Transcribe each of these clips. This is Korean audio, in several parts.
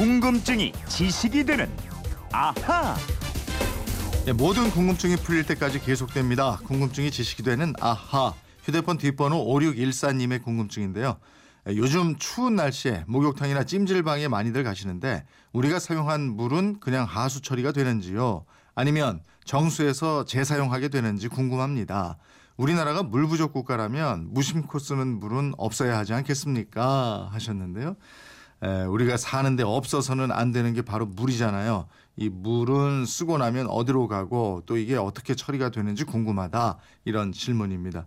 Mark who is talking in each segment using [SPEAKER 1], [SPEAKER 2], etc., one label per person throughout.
[SPEAKER 1] 궁금증이 지식이 되는 아하.
[SPEAKER 2] 예, 모든 궁금증이 풀릴 때까지 계속됩니다. 궁금증이 지식이 되는 아하. 휴대폰 뒷번호 5614님의 궁금증인데요. 예, 요즘 추운 날씨에 목욕탕이나 찜질방에 많이들 가시는데 우리가 사용한 물은 그냥 하수 처리가 되는지요? 아니면 정수해서 재사용하게 되는지 궁금합니다. 우리나라가 물 부족 국가라면 무심코 쓰는 물은 없어야 하지 않겠습니까? 하셨는데요. 에, 우리가 사는데 없어서는 안 되는 게 바로 물이잖아요. 이 물은 쓰고 나면 어디로 가고 또 이게 어떻게 처리가 되는지 궁금하다 이런 질문입니다.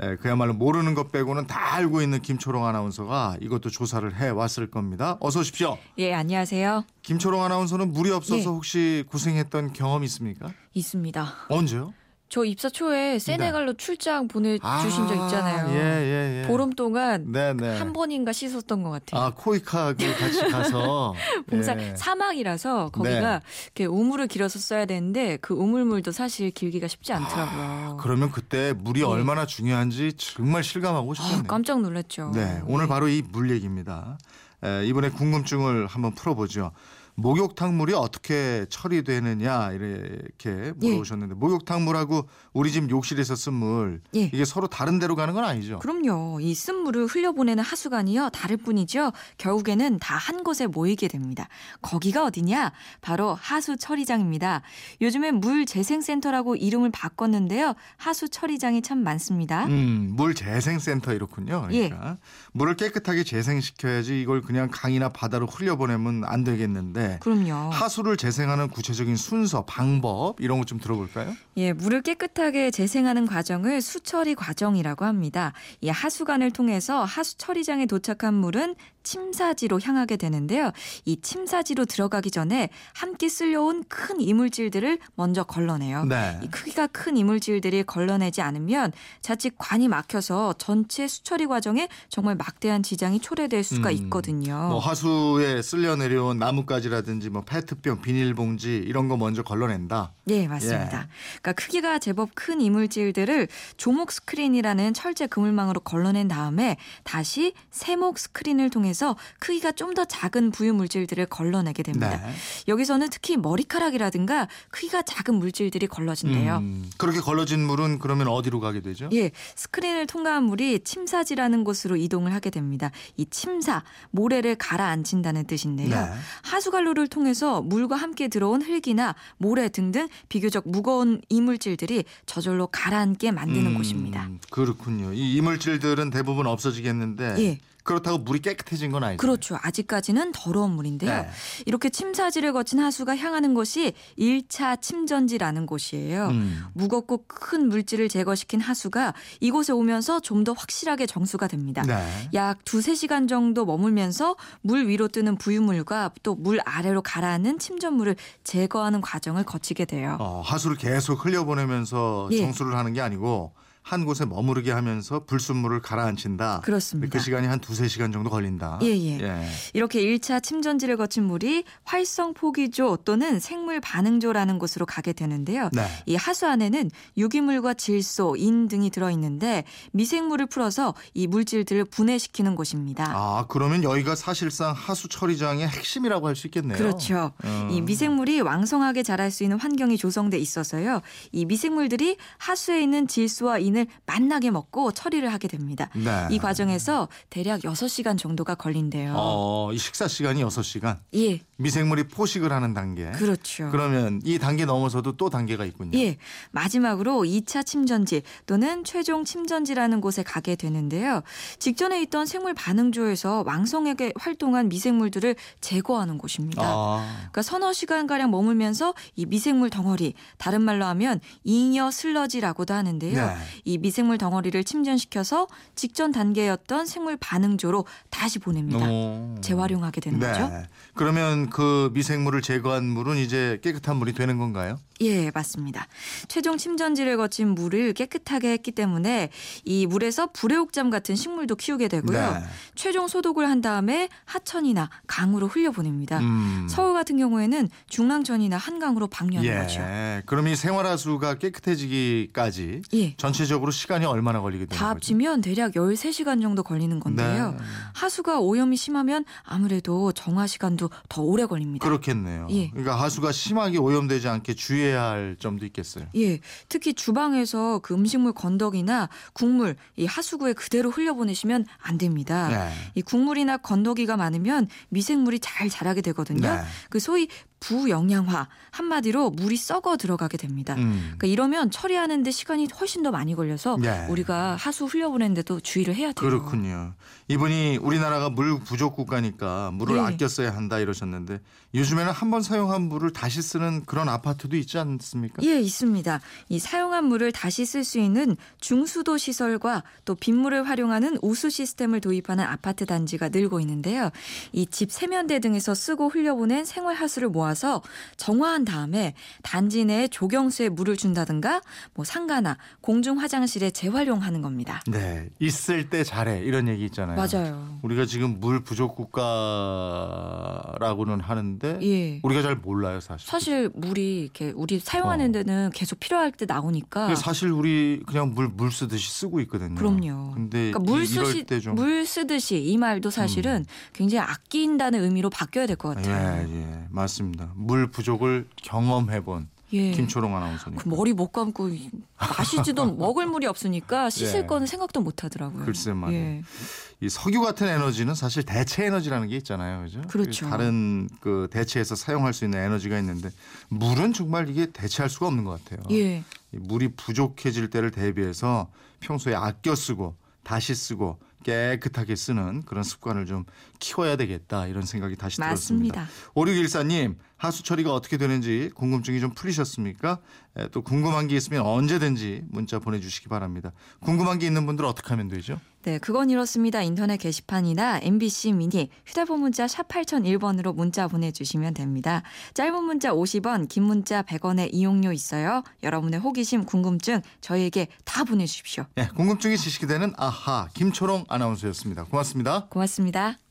[SPEAKER 2] 에, 그야말로 모르는 것 빼고는 다 알고 있는 김초롱 아나운서가 이것도 조사를 해 왔을 겁니다. 어서 오십시오.
[SPEAKER 3] 예, 안녕하세요.
[SPEAKER 2] 김초롱 아나운서는 물이 없어서
[SPEAKER 3] 예.
[SPEAKER 2] 혹시 고생했던 경험 있습니까?
[SPEAKER 3] 있습니다.
[SPEAKER 2] 언제요?
[SPEAKER 3] 저 입사 초에 세네갈로 출장 보내주신 적 있잖아요.
[SPEAKER 2] 네. 예, 예, 예.
[SPEAKER 3] 보름 동안
[SPEAKER 2] 네네.
[SPEAKER 3] 한 번인가 씻었던 것 같아요.
[SPEAKER 2] 아 코이카 그 같이 가서
[SPEAKER 3] 봉사
[SPEAKER 2] 예.
[SPEAKER 3] 사막이라서 거기가 이렇게 우물을 길어서 써야 되는데 그 우물물도 사실 길기가 쉽지 않더라고요.
[SPEAKER 2] 그러면 그때 물이
[SPEAKER 3] 예.
[SPEAKER 2] 얼마나 중요한지 정말 실감하고
[SPEAKER 3] 아,
[SPEAKER 2] 싶었네요.
[SPEAKER 3] 깜짝 놀랐죠.
[SPEAKER 2] 네, 오늘 바로 이 물 얘기입니다. 에, 이번에 궁금증을 한번 풀어보죠. 목욕탕 물이 어떻게 처리되느냐 이렇게
[SPEAKER 3] 예.
[SPEAKER 2] 물어보셨는데 목욕탕 물하고 우리 집 욕실에서 쓴물
[SPEAKER 3] 예.
[SPEAKER 2] 이게 서로 다른 데로 가는 건 아니죠?
[SPEAKER 3] 그럼요. 이 쓴 물을 흘려보내는 하수관이요. 다를 뿐이죠. 결국에는 다 한 곳에 모이게 됩니다. 거기가 어디냐? 바로 하수 처리장입니다. 요즘엔 물 재생센터라고 이름을 바꿨는데요. 하수 처리장이 참 많습니다.
[SPEAKER 2] 음, 물 재생센터 이렇군요.
[SPEAKER 3] 예.
[SPEAKER 2] 그러니까 물을 깨끗하게 재생시켜야지 이걸 그냥 강이나 바다로 흘려보내면 안 되겠는데
[SPEAKER 3] 그럼요.
[SPEAKER 2] 하수를 재생하는 구체적인 순서, 방법 이런 것 좀 들어볼까요?
[SPEAKER 3] 예, 물을 깨끗하게 재생하는 과정을 수처리 과정이라고 합니다. 이 하수관을 통해서 하수 처리장에 도착한 물은 침사지로 향하게 되는데요. 이 침사지로 들어가기 전에 함께 쓸려온 큰 이물질들을 먼저 걸러내요.
[SPEAKER 2] 네.
[SPEAKER 3] 이 크기가 큰 이물질들이 걸러내지 않으면 자칫 관이 막혀서 전체 수처리 과정에 정말 막대한 지장이 초래될 수가
[SPEAKER 2] 음,
[SPEAKER 3] 있거든요.
[SPEAKER 2] 뭐 하수에 쓸려 내려온 나뭇가지라든지 뭐 페트병, 비닐봉지 이런 거 먼저 걸러낸다.
[SPEAKER 3] 네, 맞습니다. 그러니까 크기가 제법 큰 이물질들을 조목 스크린이라는 철제 그물망으로 걸러낸 다음에 다시 세목 스크린을 통해서 크기가 좀 더 작은 부유 물질들을 걸러내게 됩니다.
[SPEAKER 2] 네.
[SPEAKER 3] 여기서는 특히 머리카락이라든가 크기가 작은 물질들이 걸러진대요.
[SPEAKER 2] 음, 그렇게 걸러진 물은 그러면 어디로 가게 되죠?
[SPEAKER 3] 예, 스크린을 통과한 물이 침사지라는 곳으로 이동을 하게 됩니다. 이 침사, 모래를 가라앉힌다는 뜻인데요.
[SPEAKER 2] 네.
[SPEAKER 3] 하수관로를 통해서 물과 함께 들어온 흙이나 모래 등등 비교적 무거운 이물질들이 저절로 가라앉게 만드는
[SPEAKER 2] 음,
[SPEAKER 3] 곳입니다.
[SPEAKER 2] 그렇군요. 이 이물질들은 대부분 없어지겠는데
[SPEAKER 3] 예.
[SPEAKER 2] 그렇다고 물이 깨끗해진 건 아니죠.
[SPEAKER 3] 그렇죠. 아직까지는 더러운 물인데요.
[SPEAKER 2] 네.
[SPEAKER 3] 이렇게 침사지를 거친 하수가 향하는 곳이 1차 침전지라는 곳이에요.
[SPEAKER 2] 음.
[SPEAKER 3] 무겁고 큰 물질을 제거시킨 하수가 이곳에 오면서 좀 더 확실하게 정수가 됩니다.
[SPEAKER 2] 네.
[SPEAKER 3] 약 두세 시간 정도 머물면서 물 위로 뜨는 부유물과 또 물 아래로 가라앉는 침전물을 제거하는 과정을 거치게 돼요.
[SPEAKER 2] 어, 하수를 계속 흘려보내면서
[SPEAKER 3] 예.
[SPEAKER 2] 정수를 하는 게 아니고 한 곳에 머무르게 하면서 불순물을 가라앉힌다.
[SPEAKER 3] 그렇습니다.
[SPEAKER 2] 그 시간이 한 두세 시간 정도 걸린다.
[SPEAKER 3] 예, 예. 이렇게 1차 침전지를 거친 물이 활성 포기조 또는 생물 반응조라는 곳으로 가게 되는데요.
[SPEAKER 2] 네.
[SPEAKER 3] 이 하수 안에는 유기물과 질소, 인 등이 들어 있는데 미생물을 풀어서 이 물질들을 분해시키는 곳입니다.
[SPEAKER 2] 아, 그러면 여기가 사실상 하수 처리장의 핵심이라고 할 수 있겠네요.
[SPEAKER 3] 그렇죠.
[SPEAKER 2] 음.
[SPEAKER 3] 이 미생물이 왕성하게 자랄 수 있는 환경이 조성돼 있어서요. 이 미생물들이 하수에 있는 질소와 인을 만나게 먹고 처리를 하게 됩니다.
[SPEAKER 2] 네.
[SPEAKER 3] 이 과정에서 대략 6시간 정도가 걸린대요.
[SPEAKER 2] 어, 이 식사 시간이 6시간.
[SPEAKER 3] 예,
[SPEAKER 2] 미생물이 포식을 하는 단계.
[SPEAKER 3] 그렇죠.
[SPEAKER 2] 그러면 이 단계 넘어서도 또 단계가 있군요.
[SPEAKER 3] 예, 마지막으로 2차 침전지 또는 최종 침전지라는 곳에 가게 되는데요. 직전에 있던 생물 반응조에서 왕성하게 활동한 미생물들을 제거하는 곳입니다.
[SPEAKER 2] 아,
[SPEAKER 3] 그러니까 서너 시간 가량 머물면서 이 미생물 덩어리, 다른 말로 하면 잉여 슬러지라고도 하는데요.
[SPEAKER 2] 네.
[SPEAKER 3] 이 미생물 덩어리를 침전시켜서 직전 단계였던 생물 반응조로 다시 보냅니다.
[SPEAKER 2] 오.
[SPEAKER 3] 재활용하게 되는
[SPEAKER 2] 네.
[SPEAKER 3] 거죠.
[SPEAKER 2] 그러면 그 미생물을 제거한 물은 이제 깨끗한 물이 되는 건가요?
[SPEAKER 3] 예, 맞습니다. 최종 침전지를 거친 물을 깨끗하게 했기 때문에 이 물에서 불애옥잠 같은 식물도 키우게 되고요.
[SPEAKER 2] 네.
[SPEAKER 3] 최종 소독을 한 다음에 하천이나 강으로 흘려보냅니다.
[SPEAKER 2] 음.
[SPEAKER 3] 서울 같은 경우에는 중랑천이나 한강으로 방류하는 거죠.
[SPEAKER 2] 예. 그럼 이 생활하수가 깨끗해지기까지
[SPEAKER 3] 예.
[SPEAKER 2] 전체적으로 전체적으로 시간이 얼마나 걸리게 되는
[SPEAKER 3] 다
[SPEAKER 2] 거죠?
[SPEAKER 3] 합치면 대략 13시간 정도 걸리는 건데요.
[SPEAKER 2] 네.
[SPEAKER 3] 하수가 오염이 심하면 아무래도 정화 시간도 더 오래 걸립니다.
[SPEAKER 2] 그렇겠네요.
[SPEAKER 3] 예.
[SPEAKER 2] 그러니까 하수가 심하게 오염되지 않게 주의해야 할 점도 있겠어요.
[SPEAKER 3] 예, 특히 주방에서 그 음식물 건더기나 국물 이 하수구에 그대로 흘려보내시면 안 됩니다.
[SPEAKER 2] 네.
[SPEAKER 3] 이 국물이나 건더기가 많으면 미생물이 잘 자라게 되거든요.
[SPEAKER 2] 네.
[SPEAKER 3] 그 소위 부영양화 한마디로 물이 썩어 들어가게 됩니다.
[SPEAKER 2] 음.
[SPEAKER 3] 그러니까 이러면 처리하는데 시간이 훨씬 더 많이 걸려서
[SPEAKER 2] 네.
[SPEAKER 3] 우리가 하수 흘려보내는데도 주의를 해야 돼요.
[SPEAKER 2] 그렇군요. 이분이 우리나라가 물 부족 국가니까 물을
[SPEAKER 3] 예.
[SPEAKER 2] 아껴 써야 한다 이러셨는데 요즘에는 한 번 사용한 물을 다시 쓰는 그런 아파트도 있지 않습니까?
[SPEAKER 3] 예, 있습니다. 이 사용한 물을 다시 쓸 수 있는 중수도 시설과 또 빗물을 활용하는 우수 시스템을 도입하는 아파트 단지가 늘고 있는데요. 이 집 세면대 등에서 쓰고 흘려보낸 생활 하수를 모아서 정화한 다음에 단지 내에 조경수에 물을 준다든가 뭐 상가나 공중 화 장실에 재활용하는 겁니다.
[SPEAKER 2] 네, 있을 때 잘해 이런 얘기 있잖아요.
[SPEAKER 3] 맞아요.
[SPEAKER 2] 우리가 지금 물 부족 국가라고는 하는데
[SPEAKER 3] 예.
[SPEAKER 2] 우리가 잘 몰라요 사실.
[SPEAKER 3] 사실 물이 이렇게 우리 사용하는
[SPEAKER 2] 어.
[SPEAKER 3] 데는 계속 필요할 때 나오니까
[SPEAKER 2] 사실 우리 그냥 물 물 쓰듯이 쓰고 있거든요.
[SPEAKER 3] 그럼요.
[SPEAKER 2] 근데
[SPEAKER 3] 그러니까 물 쓰시
[SPEAKER 2] 좀.
[SPEAKER 3] 물 쓰듯이 이 말도 사실은 굉장히 아낀다는 의미로 바뀌어야 될것
[SPEAKER 2] 예,
[SPEAKER 3] 같아요.
[SPEAKER 2] 예, 맞습니다. 물 부족을 경험해본
[SPEAKER 3] 예.
[SPEAKER 2] 김초롱 아나운서님.
[SPEAKER 3] 그 머리 못 감고 이- 마시지도 먹을 물이 없으니까 씻을
[SPEAKER 2] 예.
[SPEAKER 3] 거는 생각도 못 하더라고요.
[SPEAKER 2] 글쎄 말이에요.
[SPEAKER 3] 예.
[SPEAKER 2] 이 석유 같은 에너지는 사실 대체 에너지라는 게 있잖아요, 그죠?
[SPEAKER 3] 그렇죠.
[SPEAKER 2] 다른 그 대체해서 사용할 수 있는 에너지가 있는데 물은 정말 이게 대체할 수가 없는 것 같아요.
[SPEAKER 3] 예.
[SPEAKER 2] 이 물이 부족해질 때를 대비해서 평소에 아껴 쓰고 다시 쓰고 깨끗하게 쓰는 그런 습관을 좀 키워야 되겠다 이런 생각이 다시 들었습니다.
[SPEAKER 3] 맞습니다.
[SPEAKER 2] 5614님 하수 처리가 어떻게 되는지 궁금증이 좀 풀리셨습니까? 에, 또 궁금한 게 있으면 언제든지 문자 보내주시기 바랍니다. 궁금한 게 있는 분들 어떻게 하면 되죠?
[SPEAKER 3] 네, 그건 이렇습니다. 인터넷 게시판이나 MBC 미니 휴대폰 문자 샵 8001번으로 문자 보내주시면 됩니다. 짧은 문자 50원, 긴 문자 100원의 이용료 있어요. 여러분의 호기심, 궁금증 저희에게 다 보내주십시오.
[SPEAKER 2] 네, 궁금증이 지식이 되는 아하 김초롱 아나운서였습니다. 고맙습니다.
[SPEAKER 3] 고맙습니다.